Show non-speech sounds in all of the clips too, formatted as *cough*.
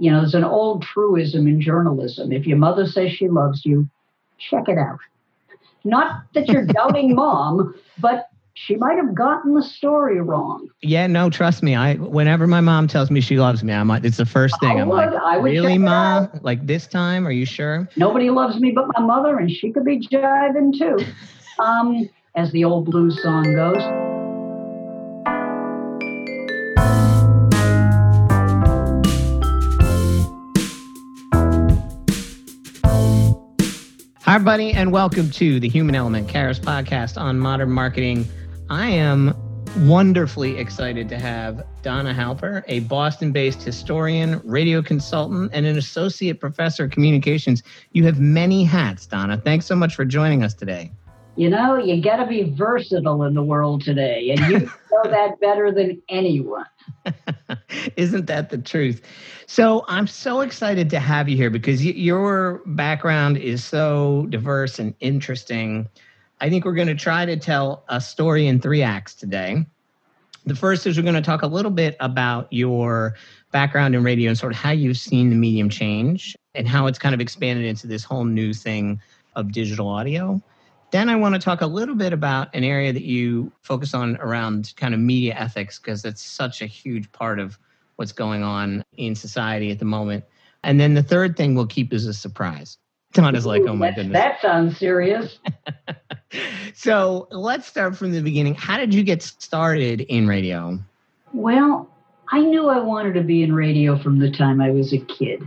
You know, there's an old truism in journalism. If your mother says she loves you, check it out. Not that you're *laughs* doubting mom, but she might have gotten the story wrong. Yeah, no, trust me. I whenever my mom tells me she loves me, I'm like, it's the first thing. I I'm would- like, really, mom? Like this time? Are you sure? Nobody loves me but my mother, and she could be jiving too. *laughs* Um, as the old blues song goes. Hi, everybody, and welcome to the Human Element Caris podcast on modern marketing. I am wonderfully excited to have Donna Halper, a Boston based historian, radio consultant, and an associate professor of communications. You have many hats, Donna. Thanks so much for joining us today. You know, you got to be versatile in the world today, and you *laughs* know that better than anyone. *laughs* *laughs* Isn't that the truth? So I'm so excited to have you here because y- your background is so diverse and interesting. I think we're going to try to tell a story in three acts today. The first is we're going to talk a little bit about your background in radio and sort of how you've seen the medium change and how it's kind of expanded into this whole new thing of digital audio. Then I want to talk a little bit about an area that you focus on around kind of media ethics because it's such a huge part of what's going on in society at the moment. And then the third thing we'll keep as a surprise. Donna's like, oh my That- goodness. That sounds serious. *laughs* so let's start from the beginning. How did you get started in radio? Well, I knew I wanted to be in radio from the time I was a kid.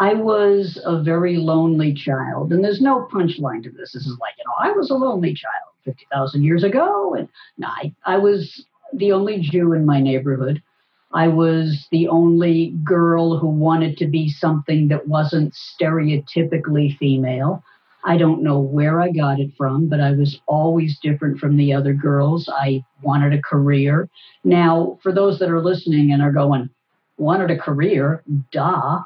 I was a very lonely child, and there's no punchline to this. This is like, you know, I was a lonely child 50,000 years ago, and no, I, I was the only Jew in my neighborhood. I was the only girl who wanted to be something that wasn't stereotypically female. I don't know where I got it from, but I was always different from the other girls. I wanted a career. Now, for those that are listening and are going, wanted a career, duh.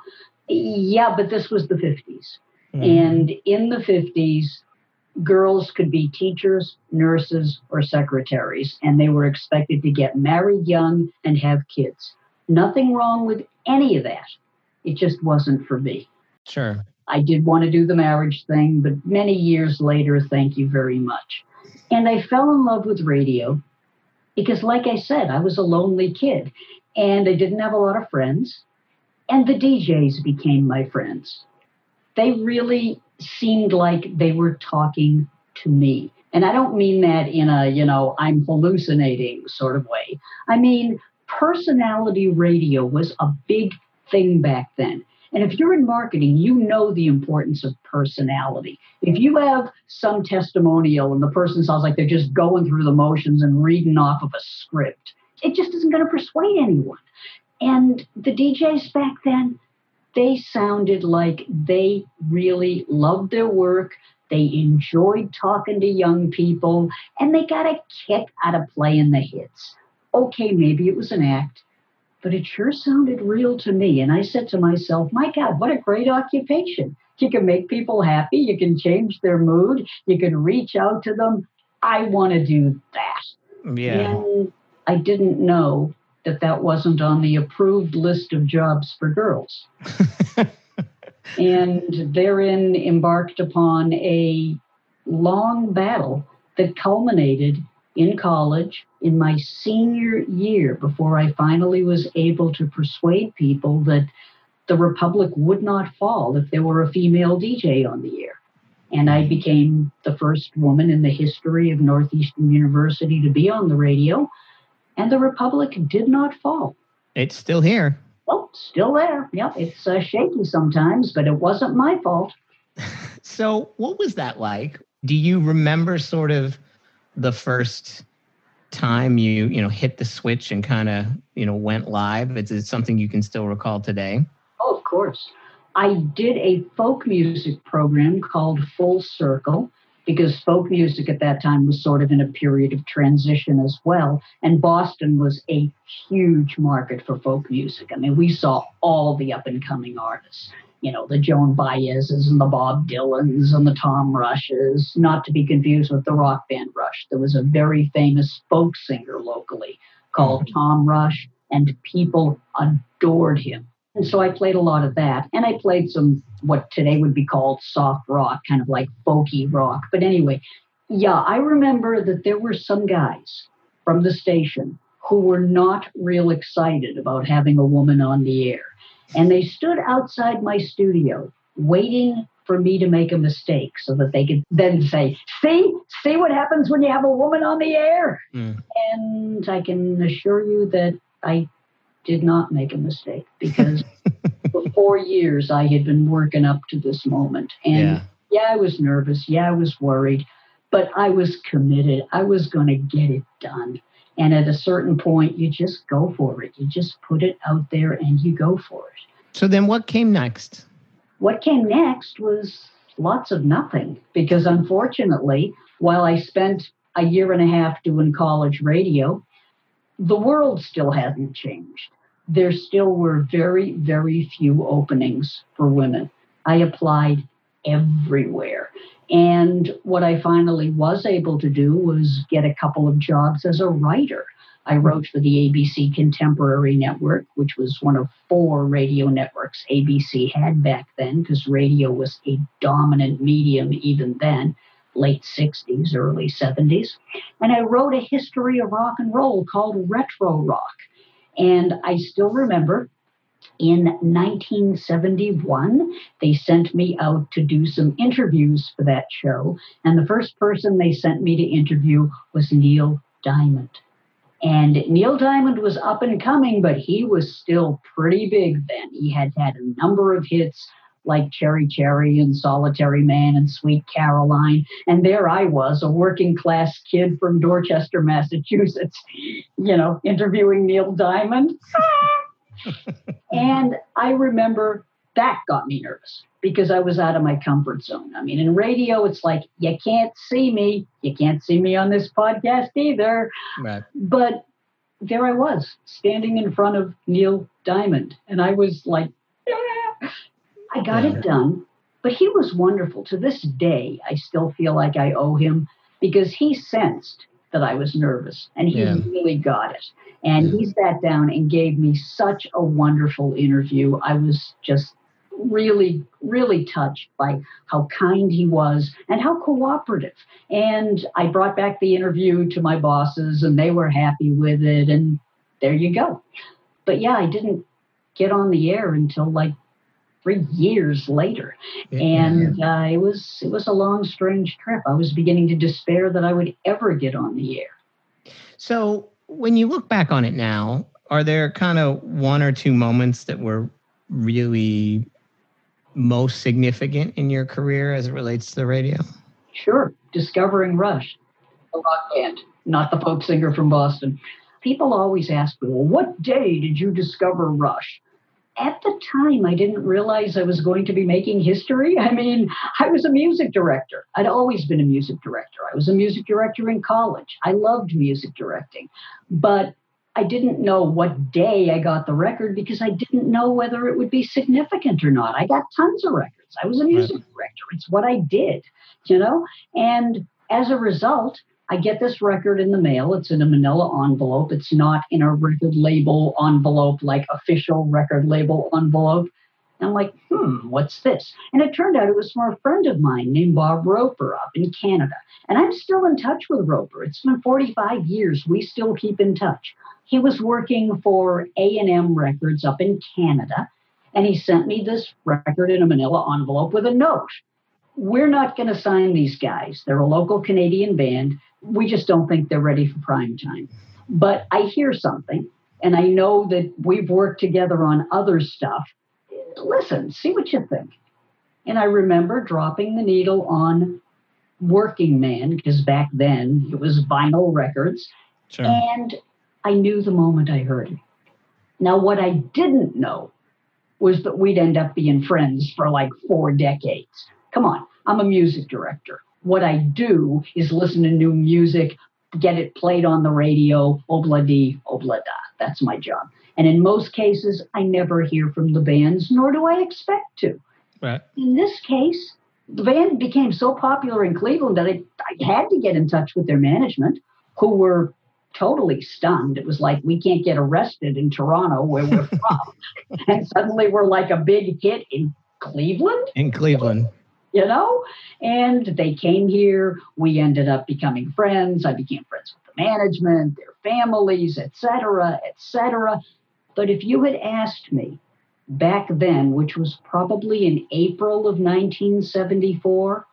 Yeah, but this was the 50s. Mm-hmm. And in the 50s, girls could be teachers, nurses, or secretaries, and they were expected to get married young and have kids. Nothing wrong with any of that. It just wasn't for me. Sure. I did want to do the marriage thing, but many years later, thank you very much. And I fell in love with radio because, like I said, I was a lonely kid and I didn't have a lot of friends. And the DJs became my friends. They really seemed like they were talking to me. And I don't mean that in a, you know, I'm hallucinating sort of way. I mean, personality radio was a big thing back then. And if you're in marketing, you know the importance of personality. If you have some testimonial and the person sounds like they're just going through the motions and reading off of a script, it just isn't going to persuade anyone. And the DJs back then, they sounded like they really loved their work. They enjoyed talking to young people and they got a kick out of playing the hits. Okay, maybe it was an act, but it sure sounded real to me. And I said to myself, my God, what a great occupation. You can make people happy, you can change their mood, you can reach out to them. I want to do that. Yeah. And I didn't know that that wasn't on the approved list of jobs for girls. *laughs* and therein embarked upon a long battle that culminated in college in my senior year before I finally was able to persuade people that the Republic would not fall if there were a female DJ on the air. And I became the first woman in the history of Northeastern University to be on the radio. And the Republic did not fall. It's still here. Well, still there. Yep, it's uh, shaky sometimes, but it wasn't my fault. *laughs* So, what was that like? Do you remember sort of the first time you, you know, hit the switch and kind of, you know, went live? Is it something you can still recall today? Oh, of course. I did a folk music program called Full Circle because folk music at that time was sort of in a period of transition as well. And Boston was a huge market for folk music. I mean, we saw all the up and coming artists, you know, the Joan Baez's and the Bob Dylans and the Tom Rushes, not to be confused with the rock band Rush. There was a very famous folk singer locally called mm-hmm. Tom Rush, and people adored him. And so I played a lot of that. And I played some what today would be called soft rock, kind of like folky rock. But anyway, yeah, I remember that there were some guys from the station who were not real excited about having a woman on the air. And they stood outside my studio waiting for me to make a mistake so that they could then say, See, see what happens when you have a woman on the air. Mm. And I can assure you that I did not make a mistake *laughs* because for four years I had been working up to this moment. And yeah. yeah, I was nervous. Yeah, I was worried, but I was committed. I was going to get it done. And at a certain point, you just go for it. You just put it out there and you go for it. So then what came next? What came next was lots of nothing because unfortunately, while I spent a year and a half doing college radio, the world still hasn't changed. There still were very, very few openings for women. I applied everywhere. And what I finally was able to do was get a couple of jobs as a writer. I wrote for the ABC Contemporary Network, which was one of four radio networks ABC had back then, because radio was a dominant medium even then, late 60s, early 70s. And I wrote a history of rock and roll called Retro Rock. And I still remember in 1971, they sent me out to do some interviews for that show. And the first person they sent me to interview was Neil Diamond. And Neil Diamond was up and coming, but he was still pretty big then. He had had a number of hits like Cherry Cherry and Solitary Man and Sweet Caroline. And there I was, a working class kid from Dorchester, Massachusetts, *laughs* you know, interviewing Neil Diamond. *laughs* and I remember that got me nervous because I was out of my comfort zone. I mean, in radio, it's like, you can't see me. You can't see me on this podcast either. Right. But there I was, standing in front of Neil Diamond. And I was like. I got yeah. it done. But he was wonderful. To this day, I still feel like I owe him because he sensed that I was nervous and he yeah. really got it. And yeah. he sat down and gave me such a wonderful interview. I was just really, really touched by how kind he was and how cooperative. And I brought back the interview to my bosses and they were happy with it. And there you go. But yeah, I didn't get on the air until like three years later. And uh, it was it was a long, strange trip. I was beginning to despair that I would ever get on the air. So when you look back on it now, are there kind of one or two moments that were really most significant in your career as it relates to the radio? Sure. Discovering Rush, the rock band, not the folk singer from Boston. People always ask me, well, what day did you discover Rush? At the time, I didn't realize I was going to be making history. *laughs* I mean, I was a music director. I'd always been a music director. I was a music director in college. I loved music directing. But I didn't know what day I got the record because I didn't know whether it would be significant or not. I got tons of records. I was a music right. director. It's what I did, you know? And as a result, I get this record in the mail. It's in a manila envelope. It's not in a record label envelope, like official record label envelope. And I'm like, hmm, what's this? And it turned out it was from a friend of mine named Bob Roper up in Canada. And I'm still in touch with Roper. It's been 45 years. We still keep in touch. He was working for A&M Records up in Canada, and he sent me this record in a manila envelope with a note. We're not going to sign these guys. They're a local Canadian band. We just don't think they're ready for prime time. But I hear something, and I know that we've worked together on other stuff. Listen, see what you think. And I remember dropping the needle on Working Man, because back then it was vinyl records. Sure. And I knew the moment I heard it. Now, what I didn't know was that we'd end up being friends for like four decades. Come on, I'm a music director. What I do is listen to new music, get it played on the radio, obla di, obla da. That's my job. And in most cases, I never hear from the bands, nor do I expect to. Right. In this case, the band became so popular in Cleveland that I, I had to get in touch with their management, who were totally stunned. It was like we can't get arrested in Toronto where we're from. *laughs* and suddenly we're like a big hit in Cleveland. In Cleveland. You know? And they came here. We ended up becoming friends. I became friends with the management, their families, etc., etc. But if you had asked me back then, which was probably in April of 1974,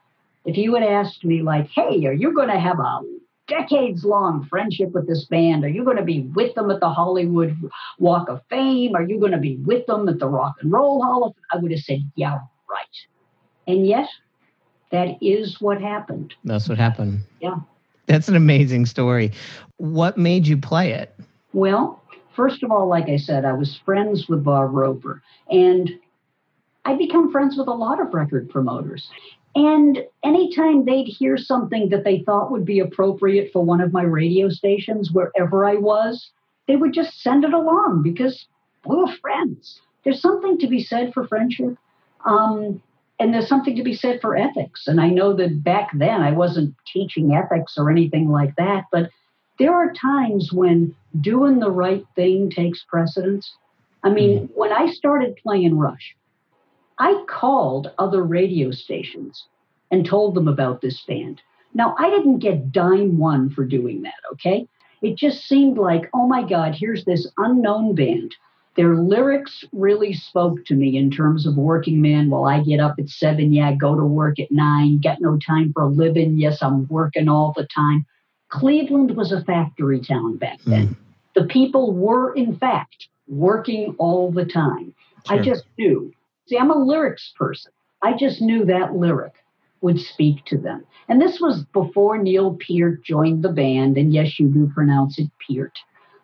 if you had asked me, like, hey, are you going to have a decades long friendship with this band? Are you going to be with them at the Hollywood Walk of Fame? Are you going to be with them at the Rock and Roll Hall of Fame? I would have said, yeah, right. And yet, that is what happened. That's what happened. Yeah. That's an amazing story. What made you play it? Well, first of all, like I said, I was friends with Bob Roper, and I become friends with a lot of record promoters. And anytime they'd hear something that they thought would be appropriate for one of my radio stations, wherever I was, they would just send it along because we were friends. There's something to be said for friendship. Um, and there's something to be said for ethics. And I know that back then I wasn't teaching ethics or anything like that, but there are times when doing the right thing takes precedence. I mean, mm-hmm. when I started playing Rush, I called other radio stations and told them about this band. Now, I didn't get dime one for doing that, okay? It just seemed like, oh my God, here's this unknown band. Their lyrics really spoke to me in terms of working man. Well, I get up at seven, yeah, go to work at nine, got no time for a living. Yes, I'm working all the time. Cleveland was a factory town back then. Mm. The people were, in fact, working all the time. Sure. I just knew See, I'm a lyrics person. I just knew that lyric would speak to them. And this was before Neil Peart joined the band. And yes, you do pronounce it Peart.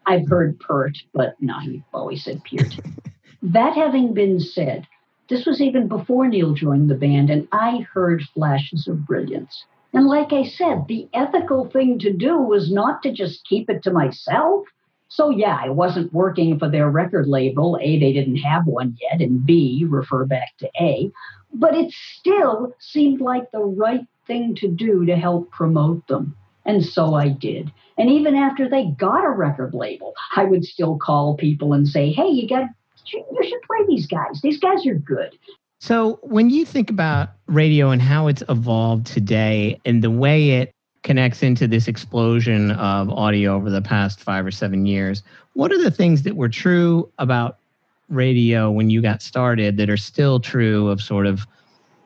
I've heard Pert, but no, you've always said Peart. *laughs* that having been said, this was even before Neil joined the band, and I heard flashes of brilliance. And like I said, the ethical thing to do was not to just keep it to myself, so, yeah, I wasn't working for their record label. A, they didn't have one yet, and B, refer back to A. But it still seemed like the right thing to do to help promote them. And so I did. And even after they got a record label, I would still call people and say, hey, you got you should play these guys. These guys are good. So, when you think about radio and how it's evolved today and the way it connects into this explosion of audio over the past five or seven years. What are the things that were true about radio when you got started that are still true of sort of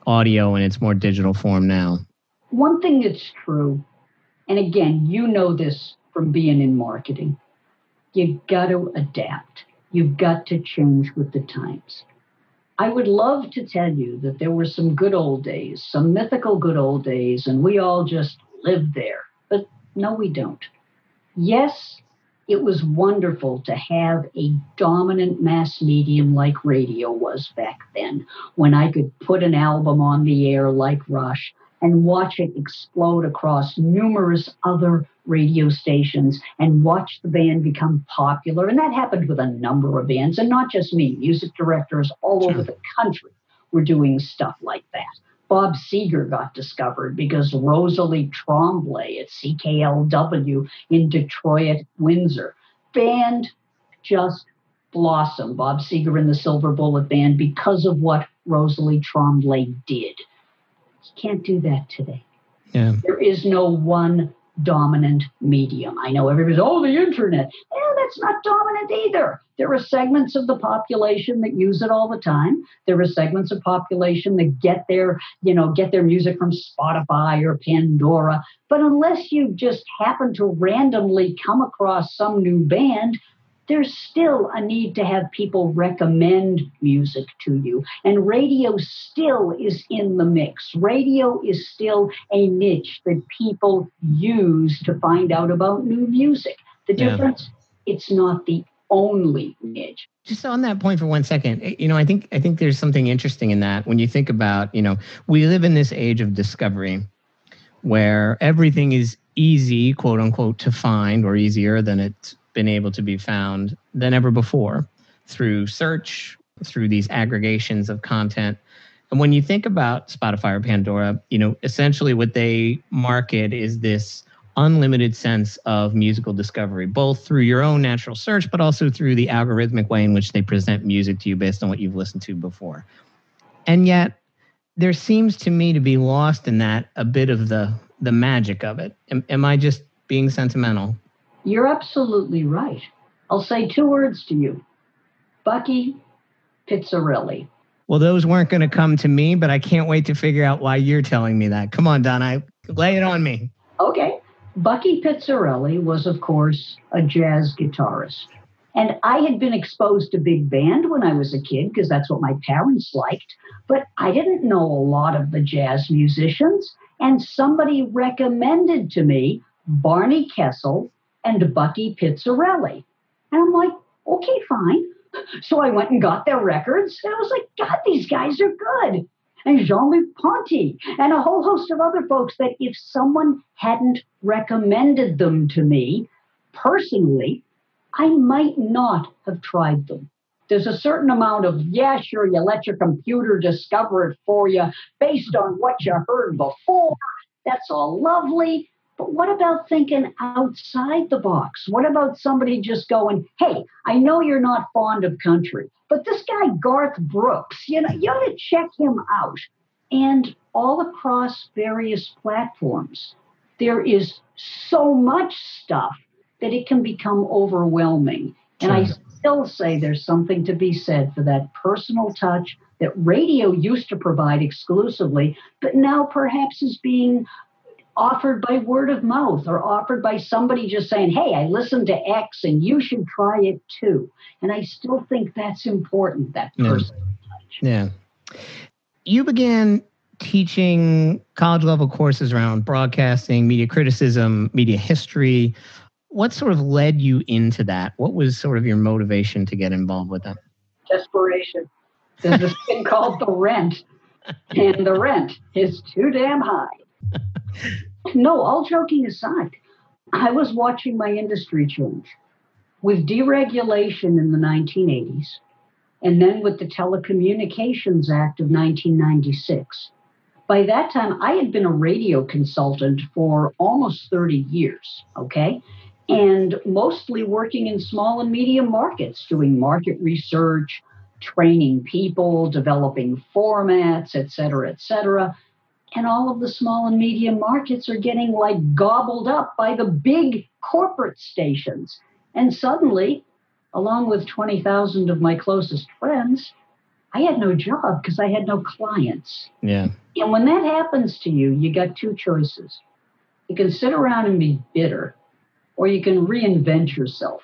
audio in its more digital form now? One thing that's true, and again, you know this from being in marketing, you've got to adapt. You've got to change with the times. I would love to tell you that there were some good old days, some mythical good old days, and we all just lived there. But no, we don't. Yes, it was wonderful to have a dominant mass medium like radio was back then, when I could put an album on the air like Rush and watch it explode across numerous other radio stations and watch the band become popular. And that happened with a number of bands, and not just me, music directors all over the country were doing stuff like that. Bob Seger got discovered because Rosalie Trombley at CKLW in Detroit, Windsor. Band just blossomed. Bob Seger and the Silver Bullet Band because of what Rosalie Trombley did. Can't do that today. Yeah. There is no one dominant medium. I know everybody's, oh, the internet. Well, that's not dominant either. There are segments of the population that use it all the time. There are segments of population that get their, you know, get their music from Spotify or Pandora. But unless you just happen to randomly come across some new band, there's still a need to have people recommend music to you. And radio still is in the mix. Radio is still a niche that people use to find out about new music. The difference, yeah. it's not the only niche. Just on that point for one second, eh, you know, I think I think there's something interesting in that when you think about, you know, we live in this age of discovery where everything is easy, quote unquote, to find or easier than it's been able to be found than ever before through search, through these aggregations of content. And when you think about Spotify or Pandora, you know, essentially what they market is this unlimited sense of musical discovery, both through your own natural search, but also through the algorithmic way in which they present music to you based on what you've listened to before. And yet, there seems to me to be lost in that a bit of the the magic of it. Am, am I just being sentimental? You're absolutely right. I'll say two words to you Bucky Pizzarelli. Well, those weren't going to come to me, but I can't wait to figure out why you're telling me that. Come on, Don, I lay it on me. Okay. Bucky Pizzarelli was, of course, a jazz guitarist. And I had been exposed to big band when I was a kid because that's what my parents liked, but I didn't know a lot of the jazz musicians. And somebody recommended to me Barney Kessel and Bucky Pizzarelli. And I'm like, okay, fine. So I went and got their records, and I was like, God, these guys are good. And Jean Luc Ponty, and a whole host of other folks that if someone hadn't recommended them to me personally, I might not have tried them. There's a certain amount of, yeah, sure, you let your computer discover it for you based on what you heard before. That's all lovely. But what about thinking outside the box? What about somebody just going, hey, I know you're not fond of country, but this guy, Garth Brooks, you know, you ought to check him out. And all across various platforms, there is so much stuff that it can become overwhelming. And I still say there's something to be said for that personal touch that radio used to provide exclusively, but now perhaps is being offered by word of mouth or offered by somebody just saying, Hey, I listened to X and you should try it too. And I still think that's important, that personal yeah. Yeah. You began teaching college level courses around broadcasting, media criticism, media history what sort of led you into that? What was sort of your motivation to get involved with that? Desperation. There's this *laughs* thing called the rent, and the rent is too damn high. *laughs* no, all joking aside, I was watching my industry change with deregulation in the 1980s, and then with the Telecommunications Act of 1996. By that time, I had been a radio consultant for almost 30 years, okay? and mostly working in small and medium markets, doing market research, training people, developing formats, et cetera, et cetera. And all of the small and medium markets are getting like gobbled up by the big corporate stations. And suddenly, along with 20,000 of my closest friends, I had no job because I had no clients. Yeah. And when that happens to you, you got two choices. You can sit around and be bitter or you can reinvent yourself.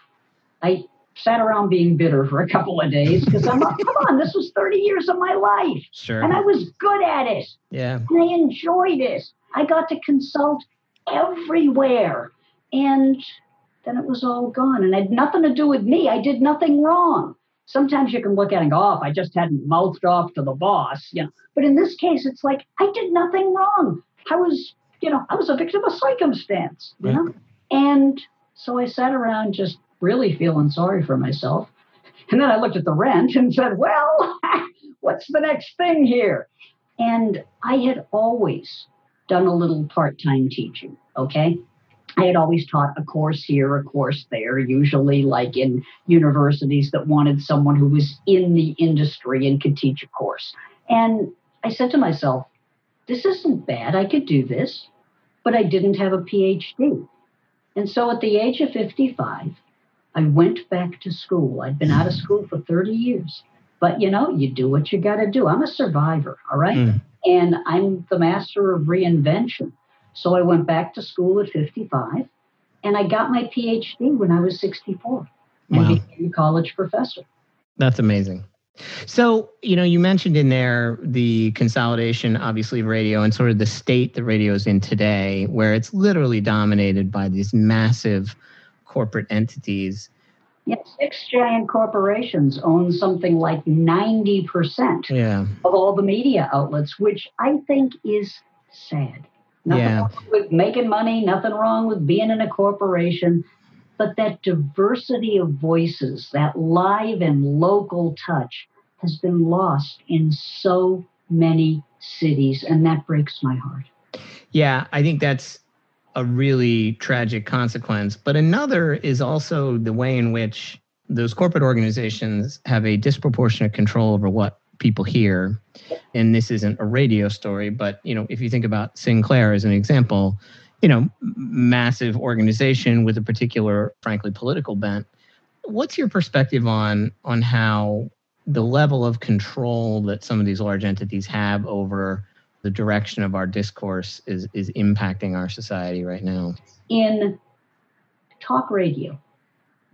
I sat around being bitter for a couple of days because I'm like, come on, this was 30 years of my life. Sure. And I was good at it. Yeah. And I enjoyed it. I got to consult everywhere. And then it was all gone. And it had nothing to do with me. I did nothing wrong. Sometimes you can look at it and go, oh, I just hadn't mouthed off to the boss, you know. But in this case, it's like I did nothing wrong. I was, you know, I was a victim of circumstance, you right. know. And so I sat around just really feeling sorry for myself. And then I looked at the rent and said, well, *laughs* what's the next thing here? And I had always done a little part time teaching, okay? I had always taught a course here, a course there, usually like in universities that wanted someone who was in the industry and could teach a course. And I said to myself, this isn't bad. I could do this, but I didn't have a PhD. And so at the age of 55, I went back to school. I'd been out of school for 30 years. But you know, you do what you got to do. I'm a survivor, all right? Mm. And I'm the master of reinvention. So I went back to school at 55 and I got my PhD when I was 64 and wow. became a college professor. That's amazing. So, you know, you mentioned in there the consolidation, obviously, of radio and sort of the state that radio is in today, where it's literally dominated by these massive corporate entities. Yes, six giant corporations own something like 90% yeah. of all the media outlets, which I think is sad. Nothing yeah. wrong with making money, nothing wrong with being in a corporation but that diversity of voices, that live and local touch, has been lost in so many cities, and that breaks my heart. Yeah, I think that's a really tragic consequence. But another is also the way in which those corporate organizations have a disproportionate control over what people hear. And this isn't a radio story, but you know, if you think about Sinclair as an example, you know, massive organization with a particular, frankly, political bent. What's your perspective on on how the level of control that some of these large entities have over the direction of our discourse is is impacting our society right now? In talk radio,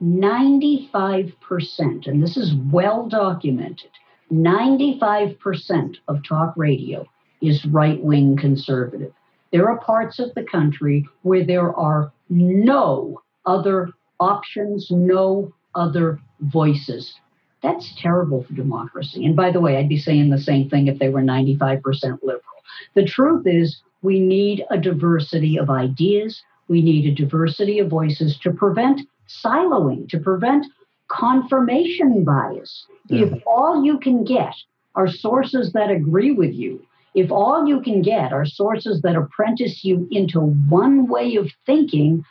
95%, and this is well documented, 95% of talk radio is right wing conservative. There are parts of the country where there are no other options, no other voices. That's terrible for democracy. And by the way, I'd be saying the same thing if they were 95% liberal. The truth is, we need a diversity of ideas, we need a diversity of voices to prevent siloing, to prevent confirmation bias. Mm. If all you can get are sources that agree with you, if all you can get are sources that apprentice you into one way of thinking,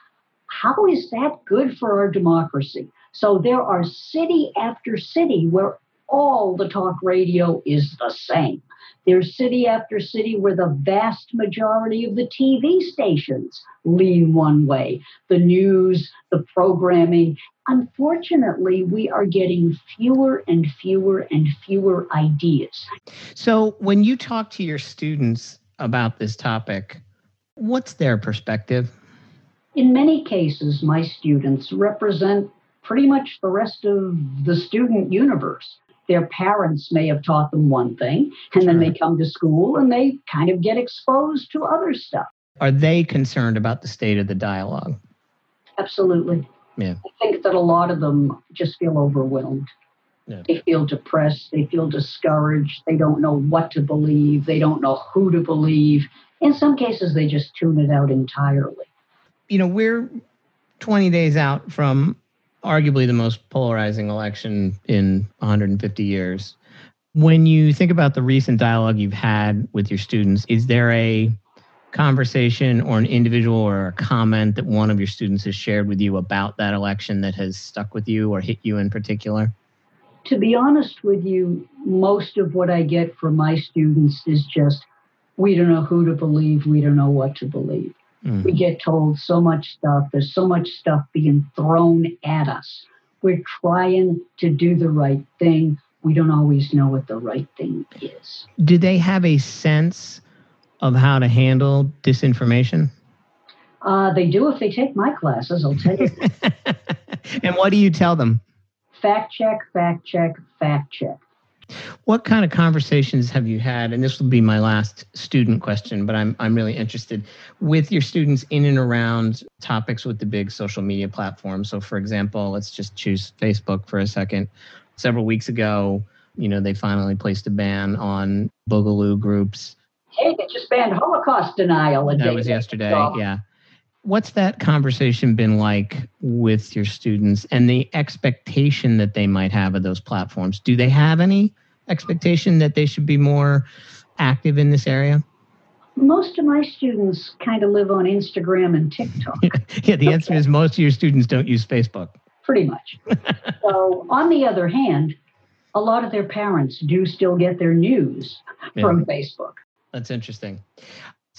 how is that good for our democracy? So there are city after city where all the talk radio is the same. There's city after city where the vast majority of the TV stations lean one way. The news, the programming. Unfortunately, we are getting fewer and fewer and fewer ideas. So, when you talk to your students about this topic, what's their perspective? In many cases, my students represent pretty much the rest of the student universe their parents may have taught them one thing, and then they come to school and they kind of get exposed to other stuff. Are they concerned about the state of the dialogue? Absolutely. Yeah. I think that a lot of them just feel overwhelmed. Yeah. They feel depressed. They feel discouraged. They don't know what to believe. They don't know who to believe. In some cases, they just tune it out entirely. You know, we're 20 days out from arguably the most polarizing election in 150 years. When you think about the recent dialogue you've had with your students, is there a conversation or an individual or a comment that one of your students has shared with you about that election that has stuck with you or hit you in particular? To be honest with you, most of what I get from my students is just, we don't know who to believe, we don't know what to believe. Mm. We get told so much stuff. There's so much stuff being thrown at us. We're trying to do the right thing. We don't always know what the right thing is. Do they have a sense of how to handle disinformation? Uh, they do if they take my classes, I'll tell you. *laughs* and what do you tell them? Fact check, fact check, fact check. What kind of conversations have you had? And this will be my last student question, but I'm I'm really interested with your students in and around topics with the big social media platforms. So, for example, let's just choose Facebook for a second. Several weeks ago, you know, they finally placed a ban on Boogaloo groups. Hey, they just banned Holocaust denial. that was yesterday. Yeah. What's that conversation been like with your students and the expectation that they might have of those platforms? Do they have any expectation that they should be more active in this area? Most of my students kind of live on Instagram and TikTok. *laughs* yeah, the answer is most of your students don't use Facebook. Pretty much. *laughs* so, on the other hand, a lot of their parents do still get their news yeah. from Facebook. That's interesting.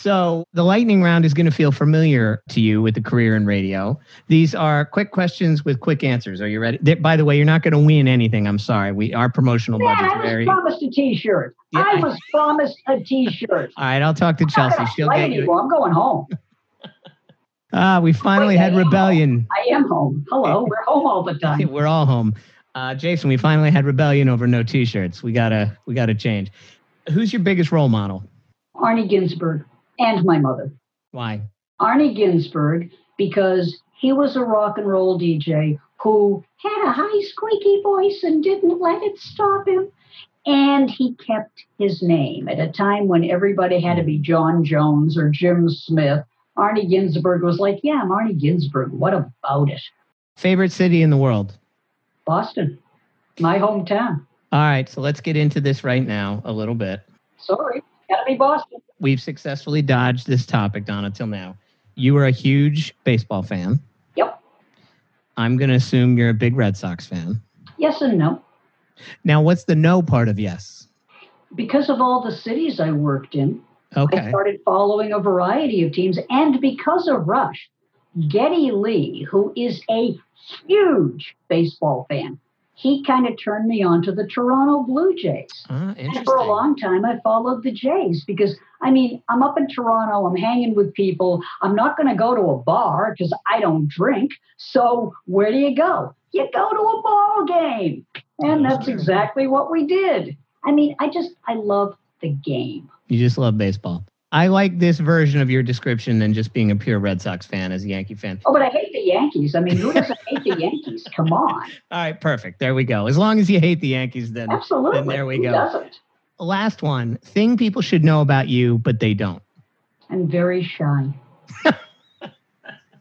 So the lightning round is going to feel familiar to you with the career in radio. These are quick questions with quick answers. Are you ready? They, by the way, you're not going to win anything. I'm sorry. We our promotional Man, budget. I was very... promised a T-shirt. Yeah, I was promised a T-shirt. All right, I'll talk to Chelsea. She'll get you. I'm going home. *laughs* Ah, we finally Wait, had rebellion. Home. I am home. Hello, *laughs* we're home all the time. we're all home. Uh, Jason, we finally had rebellion over no T-shirts. We gotta we gotta change. Who's your biggest role model? Arnie Ginsburg and my mother. Why? Arnie Ginsburg, because he was a rock and roll DJ who had a high, squeaky voice and didn't let it stop him. And he kept his name at a time when everybody had to be John Jones or Jim Smith. Arnie Ginsburg was like, Yeah, I'm Arnie Ginsburg. What about it? Favorite city in the world? Boston, my hometown. All right, so let's get into this right now a little bit. Sorry, gotta be Boston we've successfully dodged this topic, Donna, till now. You are a huge baseball fan. Yep. I'm going to assume you're a big Red Sox fan. Yes and no. Now, what's the no part of yes? Because of all the cities I worked in, Okay. I started following a variety of teams. And because of Rush, Geddy Lee, who is a huge baseball fan, he kind of turned me on to the Toronto Blue Jays. Ah, And for a long time, I followed the Jays because, I mean, I'm up in Toronto, I'm hanging with people. I'm not going to go to a bar because I don't drink. So where do you go? You go to a ball game. And That's that's exactly what we did. I mean, I just, I love the game. You just love baseball. I like this version of your description than just being a pure Red Sox fan as a Yankee fan. Oh, but I hate the Yankees. I mean, who doesn't hate the Yankees? Come on. *laughs* All right, perfect. There we go. As long as you hate the Yankees, then Absolutely. And there we Who go. doesn't? last one thing people should know about you, but they don't. I'm very shy.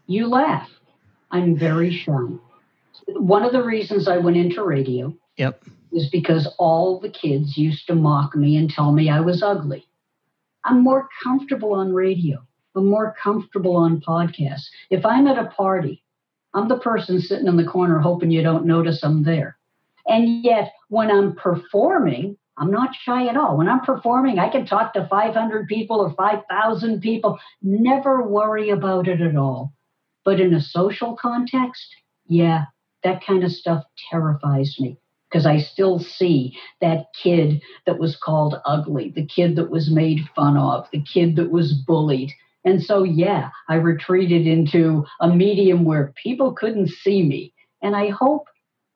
you laugh. I'm very shy. One of the reasons I went into radio Yep. was because all the kids used to mock me and tell me I was ugly. I'm more comfortable on radio. I'm more comfortable on podcasts. If I'm at a party, I'm the person sitting in the corner hoping you don't notice I'm there. And yet, when I'm performing, I'm not shy at all. When I'm performing, I can talk to 500 people or 5,000 people, never worry about it at all. But in a social context, yeah, that kind of stuff terrifies me because I still see that kid that was called ugly, the kid that was made fun of, the kid that was bullied. And so, yeah, I retreated into a medium where people couldn't see me. And I hope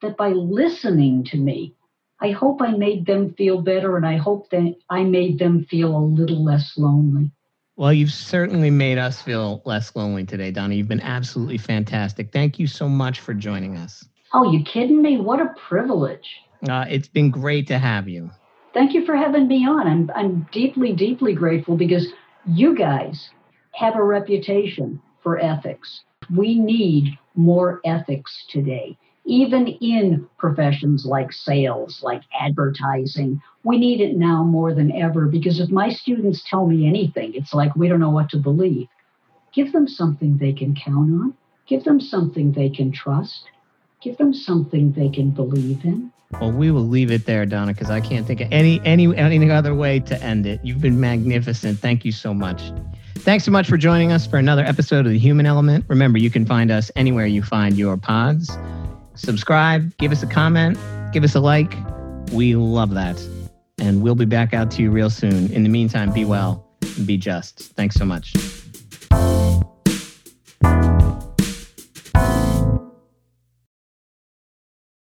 that by listening to me, I hope I made them feel better and I hope that I made them feel a little less lonely. Well, you've certainly made us feel less lonely today, Donna. You've been absolutely fantastic. Thank you so much for joining us. Oh, you kidding me? What a privilege. Uh, it's been great to have you. Thank you for having me on. I'm, I'm deeply, deeply grateful because you guys have a reputation for ethics. We need more ethics today. Even in professions like sales, like advertising, we need it now more than ever because if my students tell me anything, it's like we don't know what to believe. Give them something they can count on, give them something they can trust, give them something they can believe in. Well, we will leave it there, Donna, because I can't think of any any any other way to end it. You've been magnificent. Thank you so much. Thanks so much for joining us for another episode of The Human Element. Remember, you can find us anywhere you find your pods. Subscribe, give us a comment, give us a like. We love that. And we'll be back out to you real soon. In the meantime, be well and be just. Thanks so much.